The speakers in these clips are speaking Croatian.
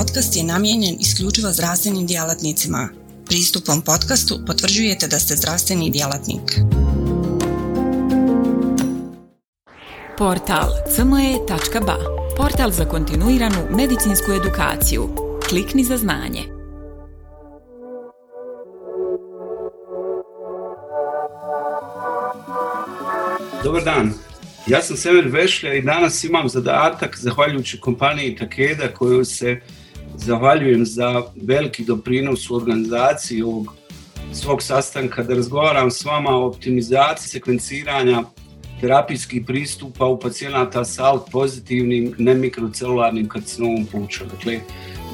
podcast je namijenjen isključivo zdravstvenim djelatnicima. Pristupom podcastu potvrđujete da ste zdravstveni djelatnik. Portal cme.ba Portal za kontinuiranu medicinsku edukaciju. Klikni za znanje. Dobar dan, ja sam Sever Vešlja i danas imam zadatak, zahvaljujući kompaniji Takeda, koju se zahvaljujem za veliki doprinos u organizaciji ovog svog sastanka, da razgovaram s vama o optimizaciji sekvenciranja terapijskih pristupa u pacijenata sa ALK pozitivnim nemikrocelularnim karcinomom pluća. Dakle,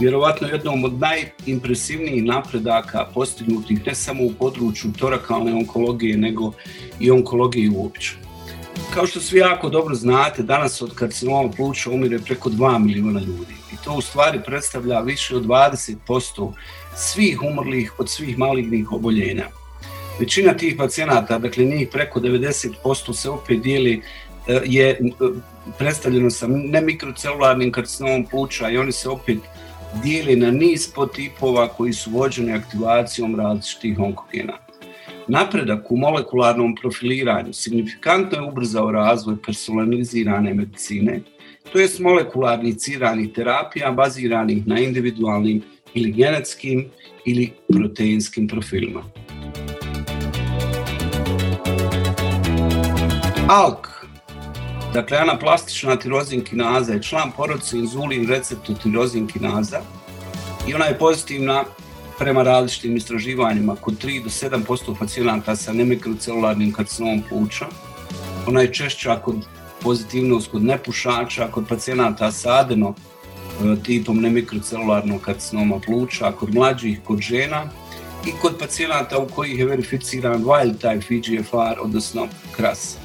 vjerovatno jednom od najimpresivnijih napredaka postignutih ne samo u području torakalne onkologije, nego i onkologije uopće. Kao što svi jako dobro znate, danas od karcinoma pluća umire preko 2 milijuna ljudi. I to u stvari predstavlja više od 20% svih umrlih od svih malignih oboljenja. Većina tih pacijenata, dakle njih preko 90% se opet dijeli e, je e, predstavljeno sa nemikrocelularnim karcinomom pluća i oni se opet dijeli na niz potipova koji su vođeni aktivacijom različitih onkogena. Napredak u molekularnom profiliranju signifikantno je ubrzao razvoj personalizirane medicine, to jest molekularnih ciranih terapija baziranih na individualnim ili genetskim ili proteinskim profilima. ALK, dakle anaplastična tirozin kinaza je član porodice inzulin receptu tirozin kinaza i ona je pozitivna prema različitim istraživanjima kod 3 do 7% pacijenata sa nemikrocelularnim karcinomom pluća. Ona je češća kod pozitivnost kod nepušača, kod pacijenata sa adeno e, tipom nemikrocelularnog karcinoma pluća, kod mlađih, kod žena i kod pacijenata u kojih je verificiran wild type VGFR, odnosno KRAS.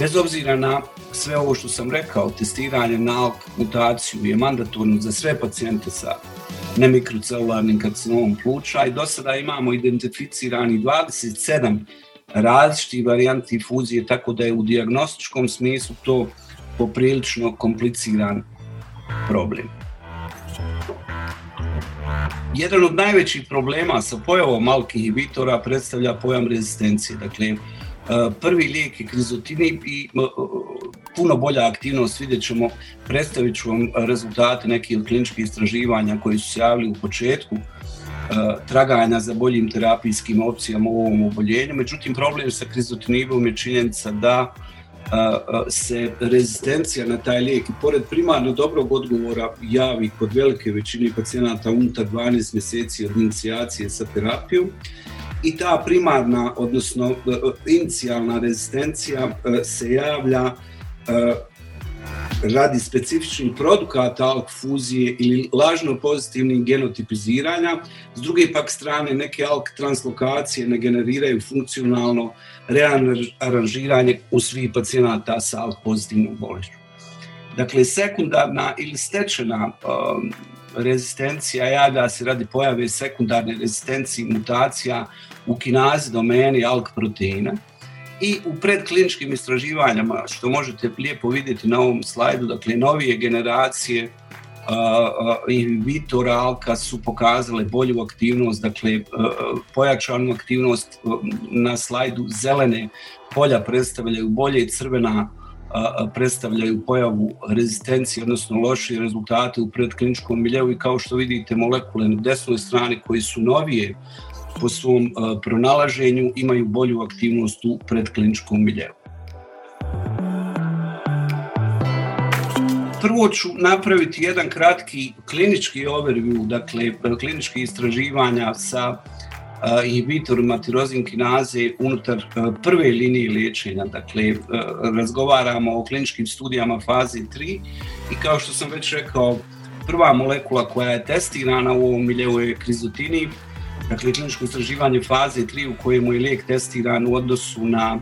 Bez obzira na sve ovo što sam rekao, testiranje na mutaciju je mandatorno za sve pacijente sa nemikrocelularnim karcinomom pluća i do sada imamo identificirani 27 različitih varijanti fuzije, tako da je u diagnostičkom smislu to poprilično kompliciran problem. Jedan od najvećih problema sa pojavom malkih inhibitora predstavlja pojam rezistencije. Dakle, prvi lijek je krizotinib i puno bolja aktivnost, vidjet ćemo, predstavit ću vam rezultate nekih kliničkih istraživanja koji su se javili u početku e, traganja za boljim terapijskim opcijama u ovom oboljenju. Međutim, problem sa krizotinibom je činjenica da e, e, se rezistencija na taj lijek pored primarno dobrog odgovora javi kod velike većine pacijenata unutar 12 mjeseci od inicijacije sa terapijom i ta primarna, odnosno inicijalna rezistencija se javlja radi specifičnih produkata ALK fuzije ili lažno pozitivnih genotipiziranja. S druge pak strane, neke ALK translokacije ne generiraju funkcionalno rearanžiranje u svih pacijenata sa ALK pozitivnom bolešću. Dakle, sekundarna ili stečena um, rezistencija javlja se radi pojave sekundarne rezistencije mutacija u kinazi domeni ALK proteina i u predkliničkim istraživanjama, što možete lijepo vidjeti na ovom slajdu, dakle novije generacije inhibitora alka su pokazale bolju aktivnost, dakle pojačanu aktivnost na slajdu zelene polja predstavljaju bolje, crvena predstavljaju pojavu rezistencije, odnosno lošije rezultate u predkliničkom miljeu i kao što vidite molekule na desnoj strani koji su novije po svom pronalaženju imaju bolju aktivnost u predkliničkom miljeu. Prvo ću napraviti jedan kratki klinički overview, dakle klinički istraživanja sa inhibitorima tirozin kinaze unutar prve linije liječenja. Dakle, razgovaramo o kliničkim studijama faze 3 i kao što sam već rekao, prva molekula koja je testirana u ovom miljeu je krizotinib, dakle kliničko istraživanje faze 3 u kojemu je lijek testiran u odnosu na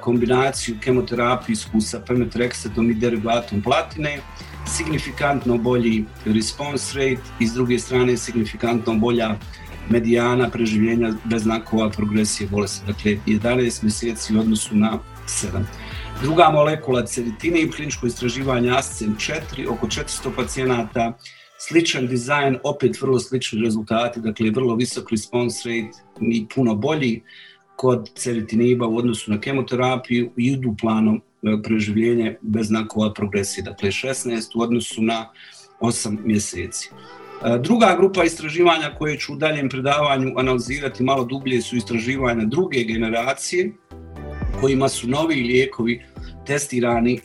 kombinaciju kemoterapijsku sa pemetrexatom i derivatom platine, signifikantno bolji response rate i s druge strane signifikantno bolja medijana preživljenja bez znakova progresije bolesti, dakle 11 mjeseci u odnosu na 7. Druga molekula ceritine i kliničko istraživanje ASCEN 4, oko 400 pacijenata sličan dizajn, opet vrlo slični rezultati, dakle vrlo visok response rate i puno bolji kod ceritiniba u odnosu na kemoterapiju i idu planom e, preživljenje bez znakova progresije, dakle 16 u odnosu na 8 mjeseci. E, druga grupa istraživanja koje ću u daljem predavanju analizirati malo dublje su istraživanja druge generacije kojima su novi lijekovi testirani e,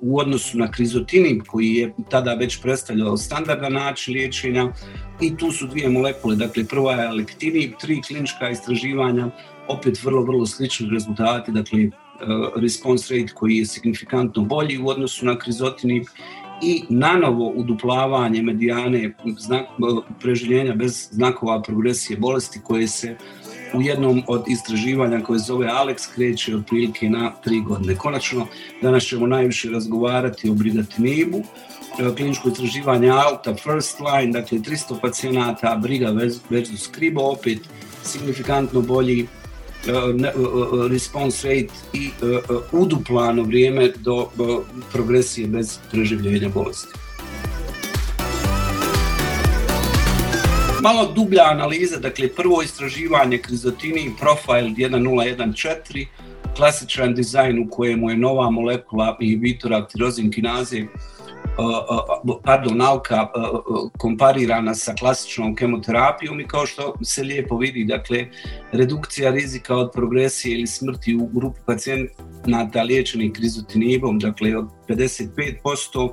u odnosu na krizotinib koji je tada već predstavljao standardan način liječenja. I tu su dvije molekule, dakle prva je alektinib, tri klinička istraživanja, opet vrlo, vrlo slični rezultati, dakle e, response rate koji je signifikantno bolji u odnosu na krizotinib i nanovo uduplavanje medijane znak, preživljenja bez znakova progresije bolesti koje se u jednom od istraživanja koje zove Alex kreće otprilike na tri godine. Konačno, danas ćemo najviše razgovarati o brigatinibu, kliničko istraživanje Alta First Line, dakle 300 pacijenata, briga versus skribo, opet signifikantno bolji E, e, e, response rate i uduplano vrijeme do progresije bez preživljenja bolesti. Malo dublja analiza, dakle prvo istraživanje krizotini Profile 1014, klasičan dizajn u kojemu je nova molekula inhibitora tirozin kinaze pardon, nauka komparirana sa klasičnom kemoterapijom i kao što se lijepo vidi, dakle, redukcija rizika od progresije ili smrti u grupi pacijenata liječenih krizotinibom, dakle, od 55%,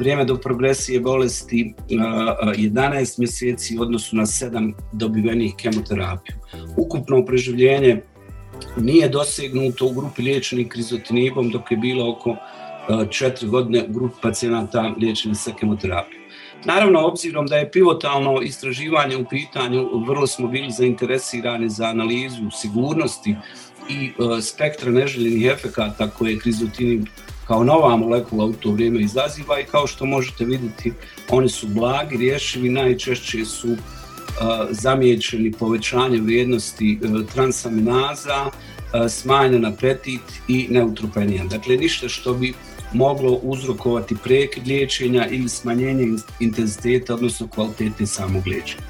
vrijeme do progresije bolesti 11 mjeseci u odnosu na 7 dobivenih kemoterapiju. Ukupno preživljenje nije dosegnuto u grupi liječenih krizotinibom dok je bilo oko četiri godine u grupi pacijenata liječenih sa kemoterapijom. Naravno, obzirom da je pivotalno istraživanje u pitanju, vrlo smo bili zainteresirani za analizu sigurnosti i e, spektra neželjenih efekata koje krizotinib kao nova molekula u to vrijeme izaziva i kao što možete vidjeti, oni su blagi, rješivi, najčešće su uh, zamijećeni povećanje vrijednosti uh, transaminaza, uh, smanjen apetit i neutropenija. Dakle, ništa što bi moglo uzrokovati prekid liječenja ili smanjenje intenziteta, odnosno kvalitete samog liječenja.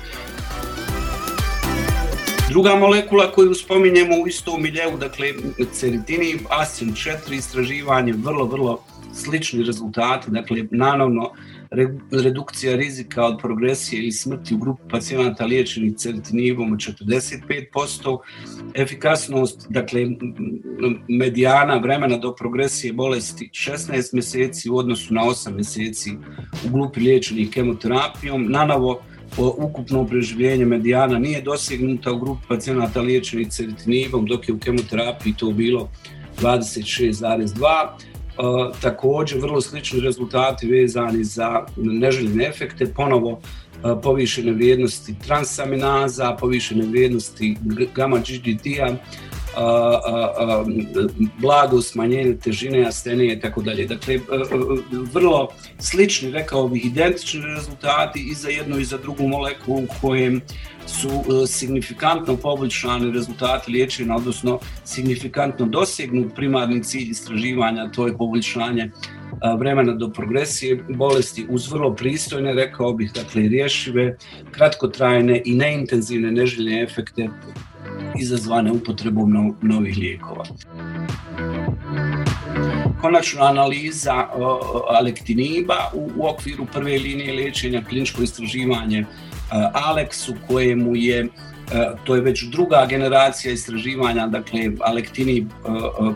Druga molekula koju spominjemo u istom miljeu, dakle ceritini, asin 4 istraživanje, vrlo, vrlo slični rezultati, dakle nanovno redukcija rizika od progresije ili smrti u grupu pacijenata liječenih ceritinivom od 45%, efikasnost, dakle medijana vremena do progresije bolesti 16 mjeseci u odnosu na 8 mjeseci u grupi liječenih kemoterapijom, nanovo ukupno preživljenje medijana nije dosegnuta u grupi pacijenata liječenih ceritinivom, dok je u kemoterapiji to bilo 26,2 također vrlo slični rezultati vezani za neželjene efekte, ponovo povišene vrijednosti transaminaza, povišene vrijednosti gamma GGT-a, blago smanjenje težine astenije i tako dalje. Dakle, vrlo slični, rekao bih, identični rezultati i za jednu i za drugu molekulu u kojem su e, signifikantno poboljšani rezultati liječenja, odnosno signifikantno dosegnut primarni cilj istraživanja, to je poboljšanje e, vremena do progresije bolesti uz vrlo pristojne, rekao bih, dakle, rješive, kratkotrajne i neintenzivne neželjene efekte izazvane upotrebom novih lijekova. Konačno analiza alektiniba u, u okviru prve linije liječenja, kliničko istraživanje Alex u kojemu je to je već druga generacija istraživanja, dakle alektini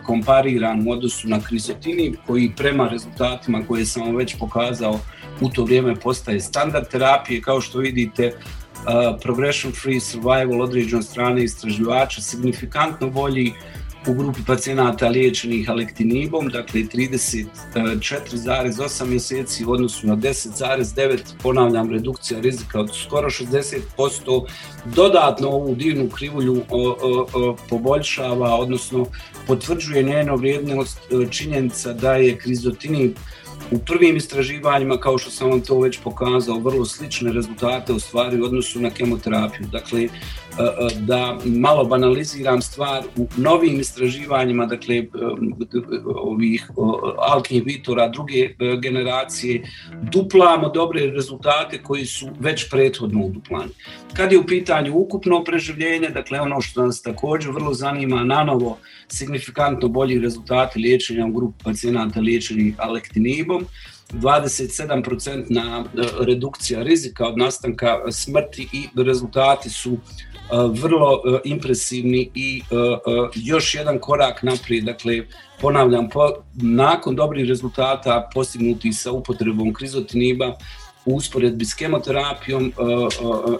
kompariran u odnosu na krizotini koji prema rezultatima koje sam već pokazao u to vrijeme postaje standard terapije. Kao što vidite, progression free survival određen strane istraživača signifikantno bolji u grupi pacijenata liječenih alektinibom, dakle 34,8 mjeseci u odnosu na 10,9, ponavljam, redukcija rizika od skoro 60%, dodatno ovu divnu krivulju o, o, o, poboljšava, odnosno potvrđuje njeno vrijednost e, činjenica da je krizotinib u prvim istraživanjima, kao što sam vam to već pokazao, vrlo slične rezultate u stvari u odnosu na kemoterapiju. Dakle, da malo banaliziram stvar, u novim istraživanjima, dakle, ovih alkinhibitora druge generacije, duplamo dobre rezultate koji su već prethodno uduplani. Kad je u pitanju ukupno preživljenje, dakle ono što nas također vrlo zanima, na novo signifikantno bolji rezultati liječenja u grupu pacijenata liječenih alektinibom, 27% na redukcija rizika od nastanka smrti i rezultati su vrlo impresivni i još jedan korak naprijed, dakle ponavljam, nakon dobrih rezultata postignuti sa upotrebom krizotiniba u usporedbi s kemoterapijom,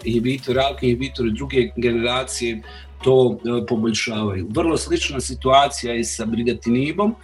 inhibitor, inhibitori druge generacije to poboljšavaju. Vrlo slična situacija je sa brigatinibom,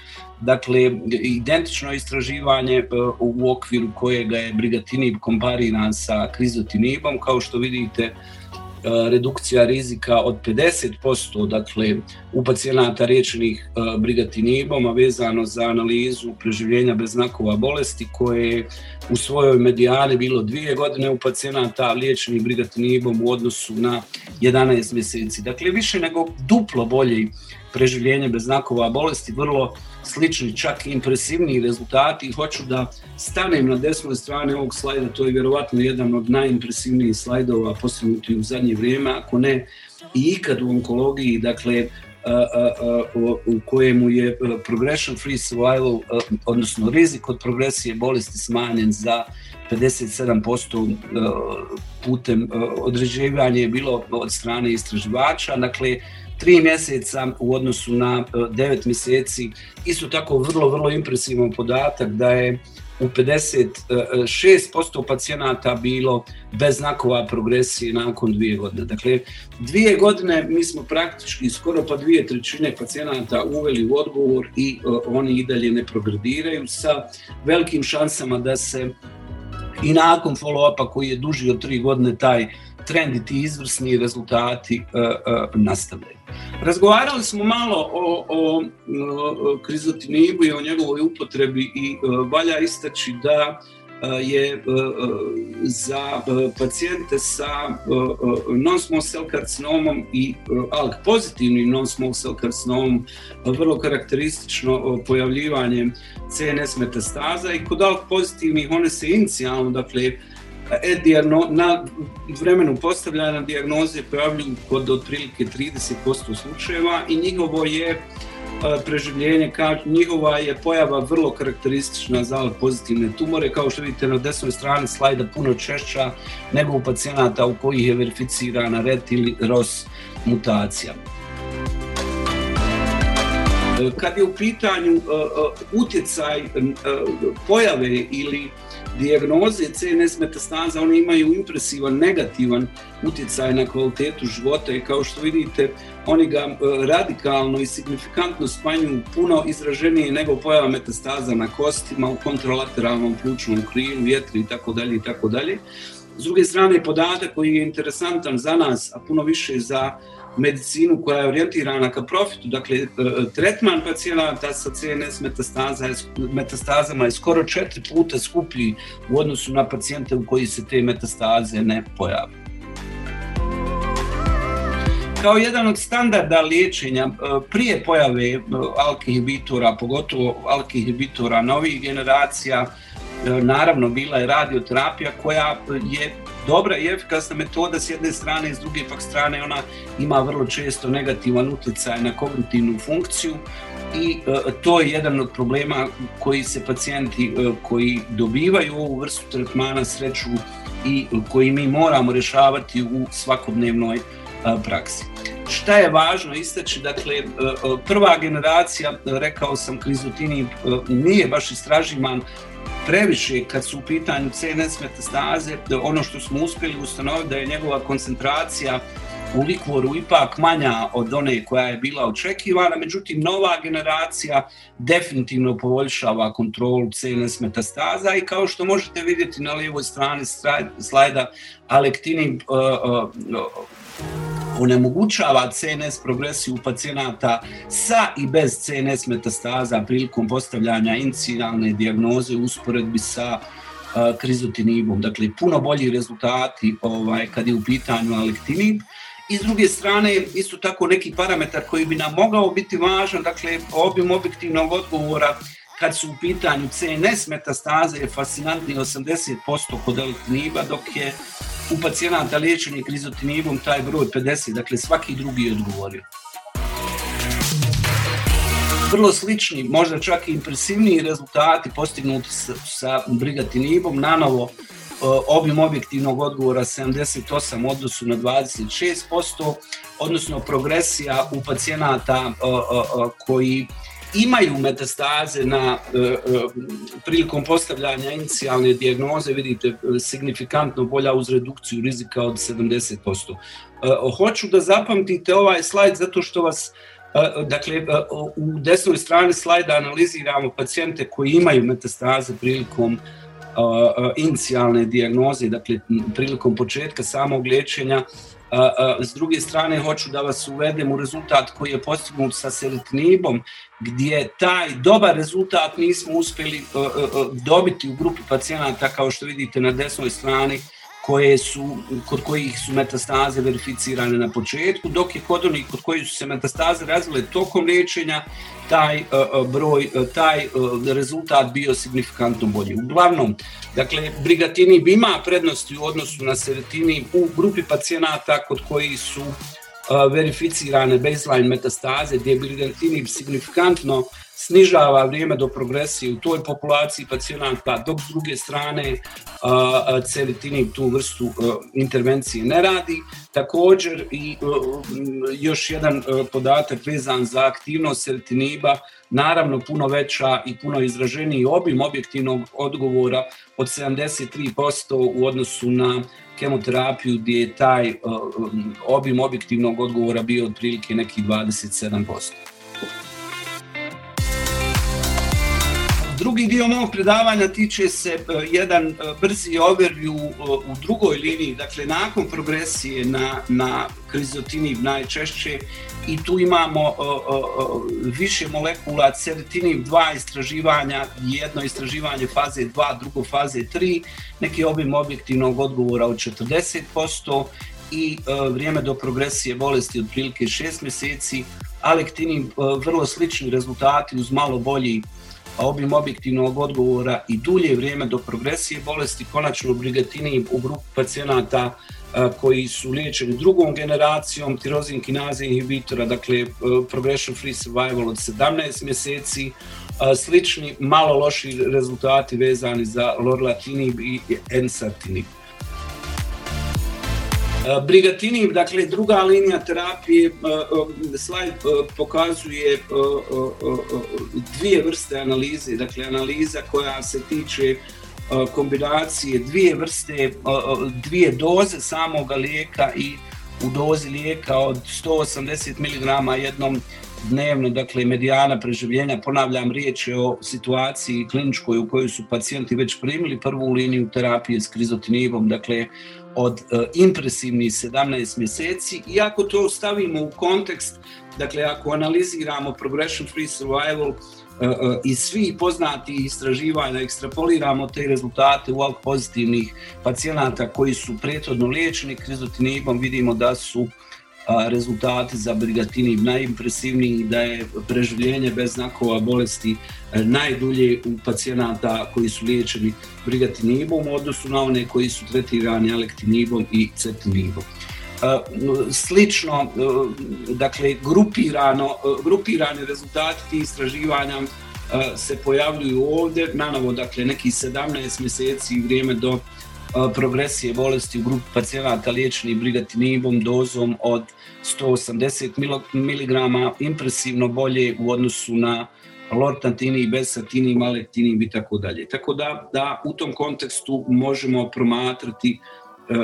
dakle identično istraživanje u okviru kojega je brigatinib kompariran sa krizotinibom, kao što vidite E, redukcija rizika od 50% dakle, u pacijenata riječenih e, brigatinibom, a vezano za analizu preživljenja bez znakova bolesti koje je u svojoj medijani bilo dvije godine u pacijenata liječenih brigatinibom u odnosu na 11 mjeseci. Dakle, više nego duplo bolji preživljenje bez znakova bolesti, vrlo slični, čak impresivniji rezultati hoću da stanem na desnoj strani ovog slajda, to je vjerovatno jedan od najimpresivnijih slajdova postignutih u zadnje vrijeme, ako ne i ikad u onkologiji, dakle, u kojemu je progression free survival, odnosno rizik od progresije bolesti smanjen za 57% putem određivanja je bilo od strane istraživača. Dakle, tri mjeseca u odnosu na e, devet mjeseci. Isto tako vrlo, vrlo impresivan podatak da je u 56% pacijenata bilo bez znakova progresije nakon dvije godine. Dakle, dvije godine mi smo praktički skoro pa dvije trećine pacijenata uveli u odgovor i e, oni i dalje ne progrediraju sa velikim šansama da se i nakon follow-upa koji je duži od tri godine taj trend i ti izvrsni rezultati uh, nastavljaju. Razgovarali smo malo o, o, krizotinibu i o njegovoj upotrebi i valja istaći da je za pacijente sa non-small cell karcinomom i ALK pozitivnim non-small cell karcinomom vrlo karakteristično pojavljivanje CNS metastaza i kod ALK pozitivnih one se inicijalno, dakle, E, na vremenu postavljanja dijagnoze pojavljuju kod otprilike 30% slučajeva i njihovo je e, preživljenje, njihova je pojava vrlo karakteristična za pozitivne tumore, kao što vidite na desnoj strani slajda puno češća nego u pacijenata u kojih je verificirana RET ili ROS mutacija. E, kad je u pitanju utjecaj pojave ili dijagnoze CNS metastaza, one imaju impresivan, negativan utjecaj na kvalitetu života i kao što vidite, oni ga e, radikalno i signifikantno smanjuju puno izraženije nego pojava metastaza na kostima, u kontralateralnom ključnom krilu, vjetri i tako dalje i tako dalje. S druge strane, podatak koji je interesantan za nas, a puno više za medicinu koja je orijentirana ka profitu, dakle e, tretman pacijenata sa CNS metastazama je skoro četiri puta skuplji u odnosu na pacijente u koji se te metastaze ne pojave. Kao jedan od standarda liječenja e, prije pojave e, alkihibitora, pogotovo alkihibitora novih generacija, naravno bila je radioterapija koja je dobra i efikasna metoda s jedne strane i s druge pak strane ona ima vrlo često negativan utjecaj na kognitivnu funkciju i e, to je jedan od problema koji se pacijenti e, koji dobivaju ovu vrstu tretmana sreću i koji mi moramo rješavati u svakodnevnoj e, praksi. Šta je važno istaći, dakle, prva generacija, rekao sam, krizotini nije baš istraživan previše kad su u pitanju CNS metastaze, ono što smo uspjeli ustanoviti da je njegova koncentracija u likvoru ipak manja od one koja je bila očekivana, međutim nova generacija definitivno poboljšava kontrolu CNS metastaza i kao što možete vidjeti na lijevoj strani slajda, alektinim uh, uh, onemogućava CNS progresiju pacijenata sa i bez CNS metastaza prilikom postavljanja inicijalne dijagnoze u usporedbi sa krizotinibom. Dakle, puno bolji rezultati ovaj, kad je u pitanju alektinib. I s druge strane, isto tako neki parametar koji bi nam mogao biti važan, dakle, obim objektivnog odgovora kad su u pitanju CNS metastaze je fascinantni 80% kod alektiba, dok je u pacijenata liječenih krizotinibom taj broj 50, dakle svaki drugi je odgovorio. Vrlo slični, možda čak i impresivniji rezultati postignuti sa, sa brigatinibom, nanovo obim objektivnog odgovora 78 u odnosu na 26%, odnosno progresija u pacijenata koji imaju metastaze na e, e, prilikom postavljanja inicijalne dijagnoze, vidite e, signifikantno bolja uz redukciju rizika od 70%. Hoću da zapamtite ovaj slajd zato što vas Dakle, u desnoj strani slajda analiziramo pacijente koji imaju metastaze prilikom inicijalne dijagnoze, dakle prilikom početka samog liječenja S druge strane, hoću da vas uvedem u rezultat koji je postignut sa serotinibom, gdje taj dobar rezultat nismo uspjeli dobiti u grupi pacijenata, kao što vidite na desnoj strani, koje su, kod kojih su metastaze verificirane na početku, dok je kod onih kod kojih su se metastaze razvile tokom liječenja, taj uh, broj, uh, taj rezultat bio signifikantno bolji. Uglavnom, dakle, brigatinib ima prednosti u odnosu na serotinib u grupi pacijenata kod koji su verificirane baseline metastaze, gdje je brigatinib signifikantno snižava vrijeme do progresije u toj populaciji pacijenata, dok s druge strane celitinib tu vrstu intervencije ne radi. Također i još jedan podatak vezan za aktivnost celitiniba, naravno puno veća i puno izraženiji obim objektivnog odgovora od 73% u odnosu na kemoterapiju gdje je taj obim objektivnog odgovora bio otprilike neki 27%. Drugi dio mog predavanja tiče se e, jedan e, brzi overview e, u drugoj liniji, dakle nakon progresije na, na krizotinib najčešće i tu imamo više molekula ceritinib, dva istraživanja, jedno istraživanje faze 2, drugo faze 3, neki obim objektivnog odgovora od 40% i vrijeme do progresije bolesti otprilike 6 mjeseci, alektinib vrlo slični rezultati uz malo bolji obim objektivnog odgovora i dulje vrijeme do progresije bolesti, konačno brigatini u grupu pacijenata koji su liječeni drugom generacijom tirozin kinaze inhibitora, dakle progression free survival od 17 mjeseci, slični, malo loši rezultati vezani za lorlatinib i ensatinib. E, Brigatinib, dakle druga linija terapije, e, e, slajd pokazuje dvije vrste analize, dakle analiza koja se tiče kombinacije dvije vrste, dvije doze samoga lijeka i u dozi lijeka od 180 mg jednom dnevno, dakle medijana preživljenja, ponavljam riječ je o situaciji kliničkoj u kojoj su pacijenti već primili prvu liniju terapije s krizotinibom, dakle od uh, impresivnih 17 mjeseci. I ako to stavimo u kontekst, dakle ako analiziramo progression free survival uh, uh, iz svih poznati istraživanja, ekstrapoliramo te rezultate u pozitivnih pacijenata koji su prethodno liječeni krizotinibom, vidimo da su rezultati za brigatinib najimpresivniji, da je preživljenje bez znakova bolesti e, najdulje u pacijenata koji su liječeni brigatinibom u odnosu na one koji su tretirani alektinibom i cetinibom. Slično, e, dakle, grupirano, e, grupirani rezultati tih istraživanja se pojavljuju ovdje, nanovo, dakle, neki 17 mjeseci vrijeme do progresije bolesti u grupi pacijenata liječenih brigatinibom dozom od 180 mg impresivno bolje u odnosu na lortantini, besatini, malektini i tako dalje. Tako da, da u tom kontekstu možemo promatrati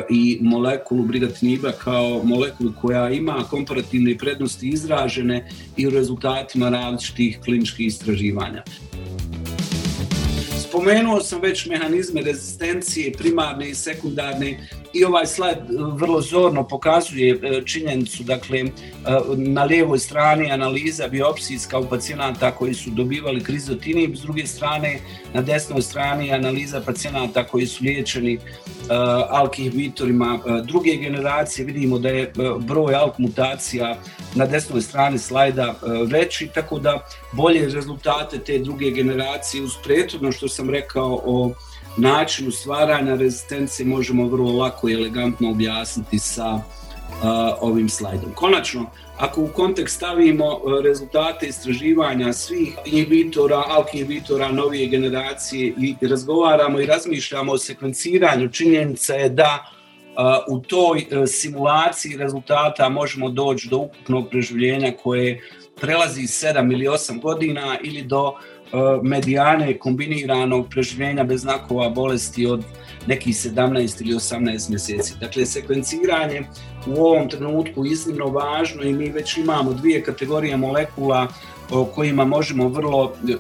i molekulu brigatiniba kao molekulu koja ima komparativne prednosti izražene i u rezultatima različitih kliničkih istraživanja. Spomenuo sam već mehanizme rezistencije primarne i sekundarne i ovaj slajd vrlo zorno pokazuje činjenicu, dakle na lijevoj strani analiza biopsijska u pacijenata koji su dobivali krizotinib, s druge strane na desnoj strani analiza pacijenata koji su liječeni alk inhibitorima druge generacije, vidimo da je broj alk mutacija na desnoj strani slajda veći, tako da bolje rezultate te druge generacije uz prethodno što sam rekao o načinu stvaranja rezistencije možemo vrlo lako i elegantno objasniti sa ovim slajdom. Konačno, ako u kontekst stavimo rezultate istraživanja svih inhibitora, alk inhibitora novije generacije i razgovaramo i razmišljamo o sekvenciranju, činjenica je da u toj simulaciji rezultata možemo doći do ukupnog preživljenja koje prelazi 7 ili 8 godina ili do medijane kombiniranog preživljenja bez znakova bolesti od nekih 17 ili 18 mjeseci. Dakle, sekvenciranje u ovom trenutku iznimno važno i mi već imamo dvije kategorije molekula o kojima možemo vrlo e,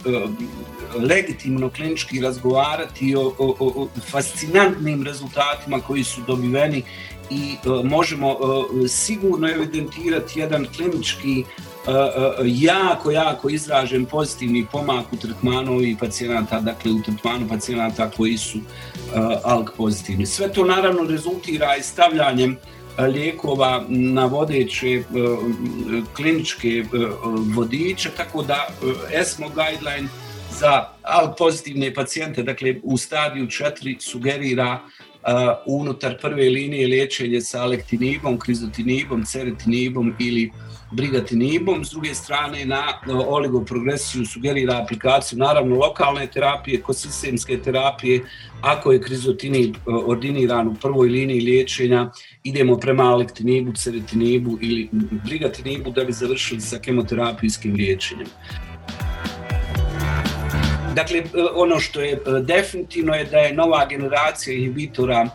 legitimno klinički razgovarati o, o, o fascinantnim rezultatima koji su dobiveni i e, možemo sigurno evidentirati jedan klinički E, e, jako, jako izražen pozitivni pomak u tretmanu ovih pacijenata, dakle u tretmanu pacijenata koji su e, ALK pozitivni. Sve to naravno rezultira i stavljanjem lijekova na vodeće kliničke vodiče, tako da ESMO guideline za ALK pozitivne pacijente, dakle u stadiju 4 sugerira unutar prve linije liječenje sa alektinibom, krizotinibom, ceretinibom ili brigatinibom, s druge strane na oligoprogresiju sugerira aplikaciju naravno lokalne terapije, kod sistemske terapije, ako je krizotinib ordiniran u prvoj liniji liječenja, idemo prema alektinibu, ceretinibu ili brigatinibu da bi završili sa kemoterapijskim liječenjem. Dakle, ono što je definitivno je da je nova generacija inhibitora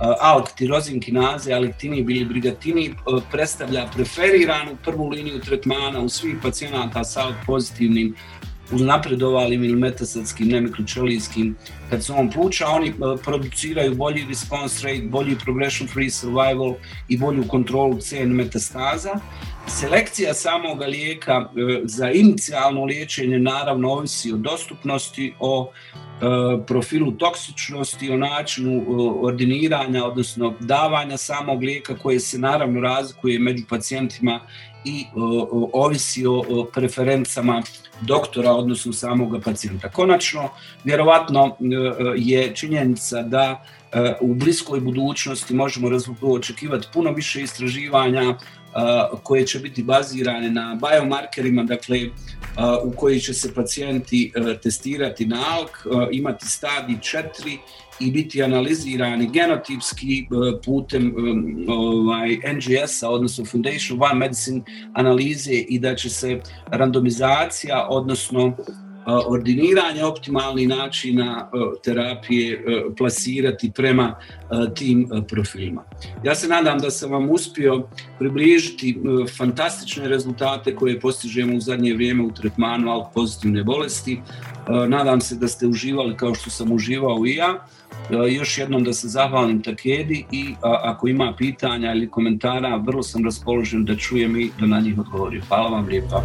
ALK tirozin kinaze, alektinib ili brigatinib predstavlja preferiranu prvu liniju tretmana u svih pacijenata sa pozitivnim uznapredovalim ili metastatskim nemikročelijskim karcinomom pluća, oni produciraju bolji response rate, bolji progression free survival i bolju kontrolu CN metastaza. Selekcija samog lijeka za inicijalno liječenje naravno ovisi o dostupnosti, o E, profilu toksičnosti, o načinu e, ordiniranja, odnosno davanja samog lijeka koje se naravno razlikuje među pacijentima i e, ovisi o preferencama doktora, odnosno samog pacijenta. Konačno, vjerovatno je činjenica da u bliskoj budućnosti možemo očekivati puno više istraživanja koje će biti bazirane na biomarkerima, dakle u koji će se pacijenti testirati na ALK, imati stadij 4 i biti analizirani genotipski putem ovaj, NGS-a, odnosno Foundation One Medicine analize i da će se randomizacija, odnosno ordiniranje optimalnih načina terapije plasirati prema tim profilima. Ja se nadam da sam vam uspio približiti fantastične rezultate koje postižemo u zadnje vrijeme u tretmanu alk pozitivne bolesti. Nadam se da ste uživali kao što sam uživao i ja. Još jednom da se zahvalim Takedi i ako ima pitanja ili komentara, vrlo sam raspoložen da čujem i da na njih odgovorim. Hvala vam lijepa.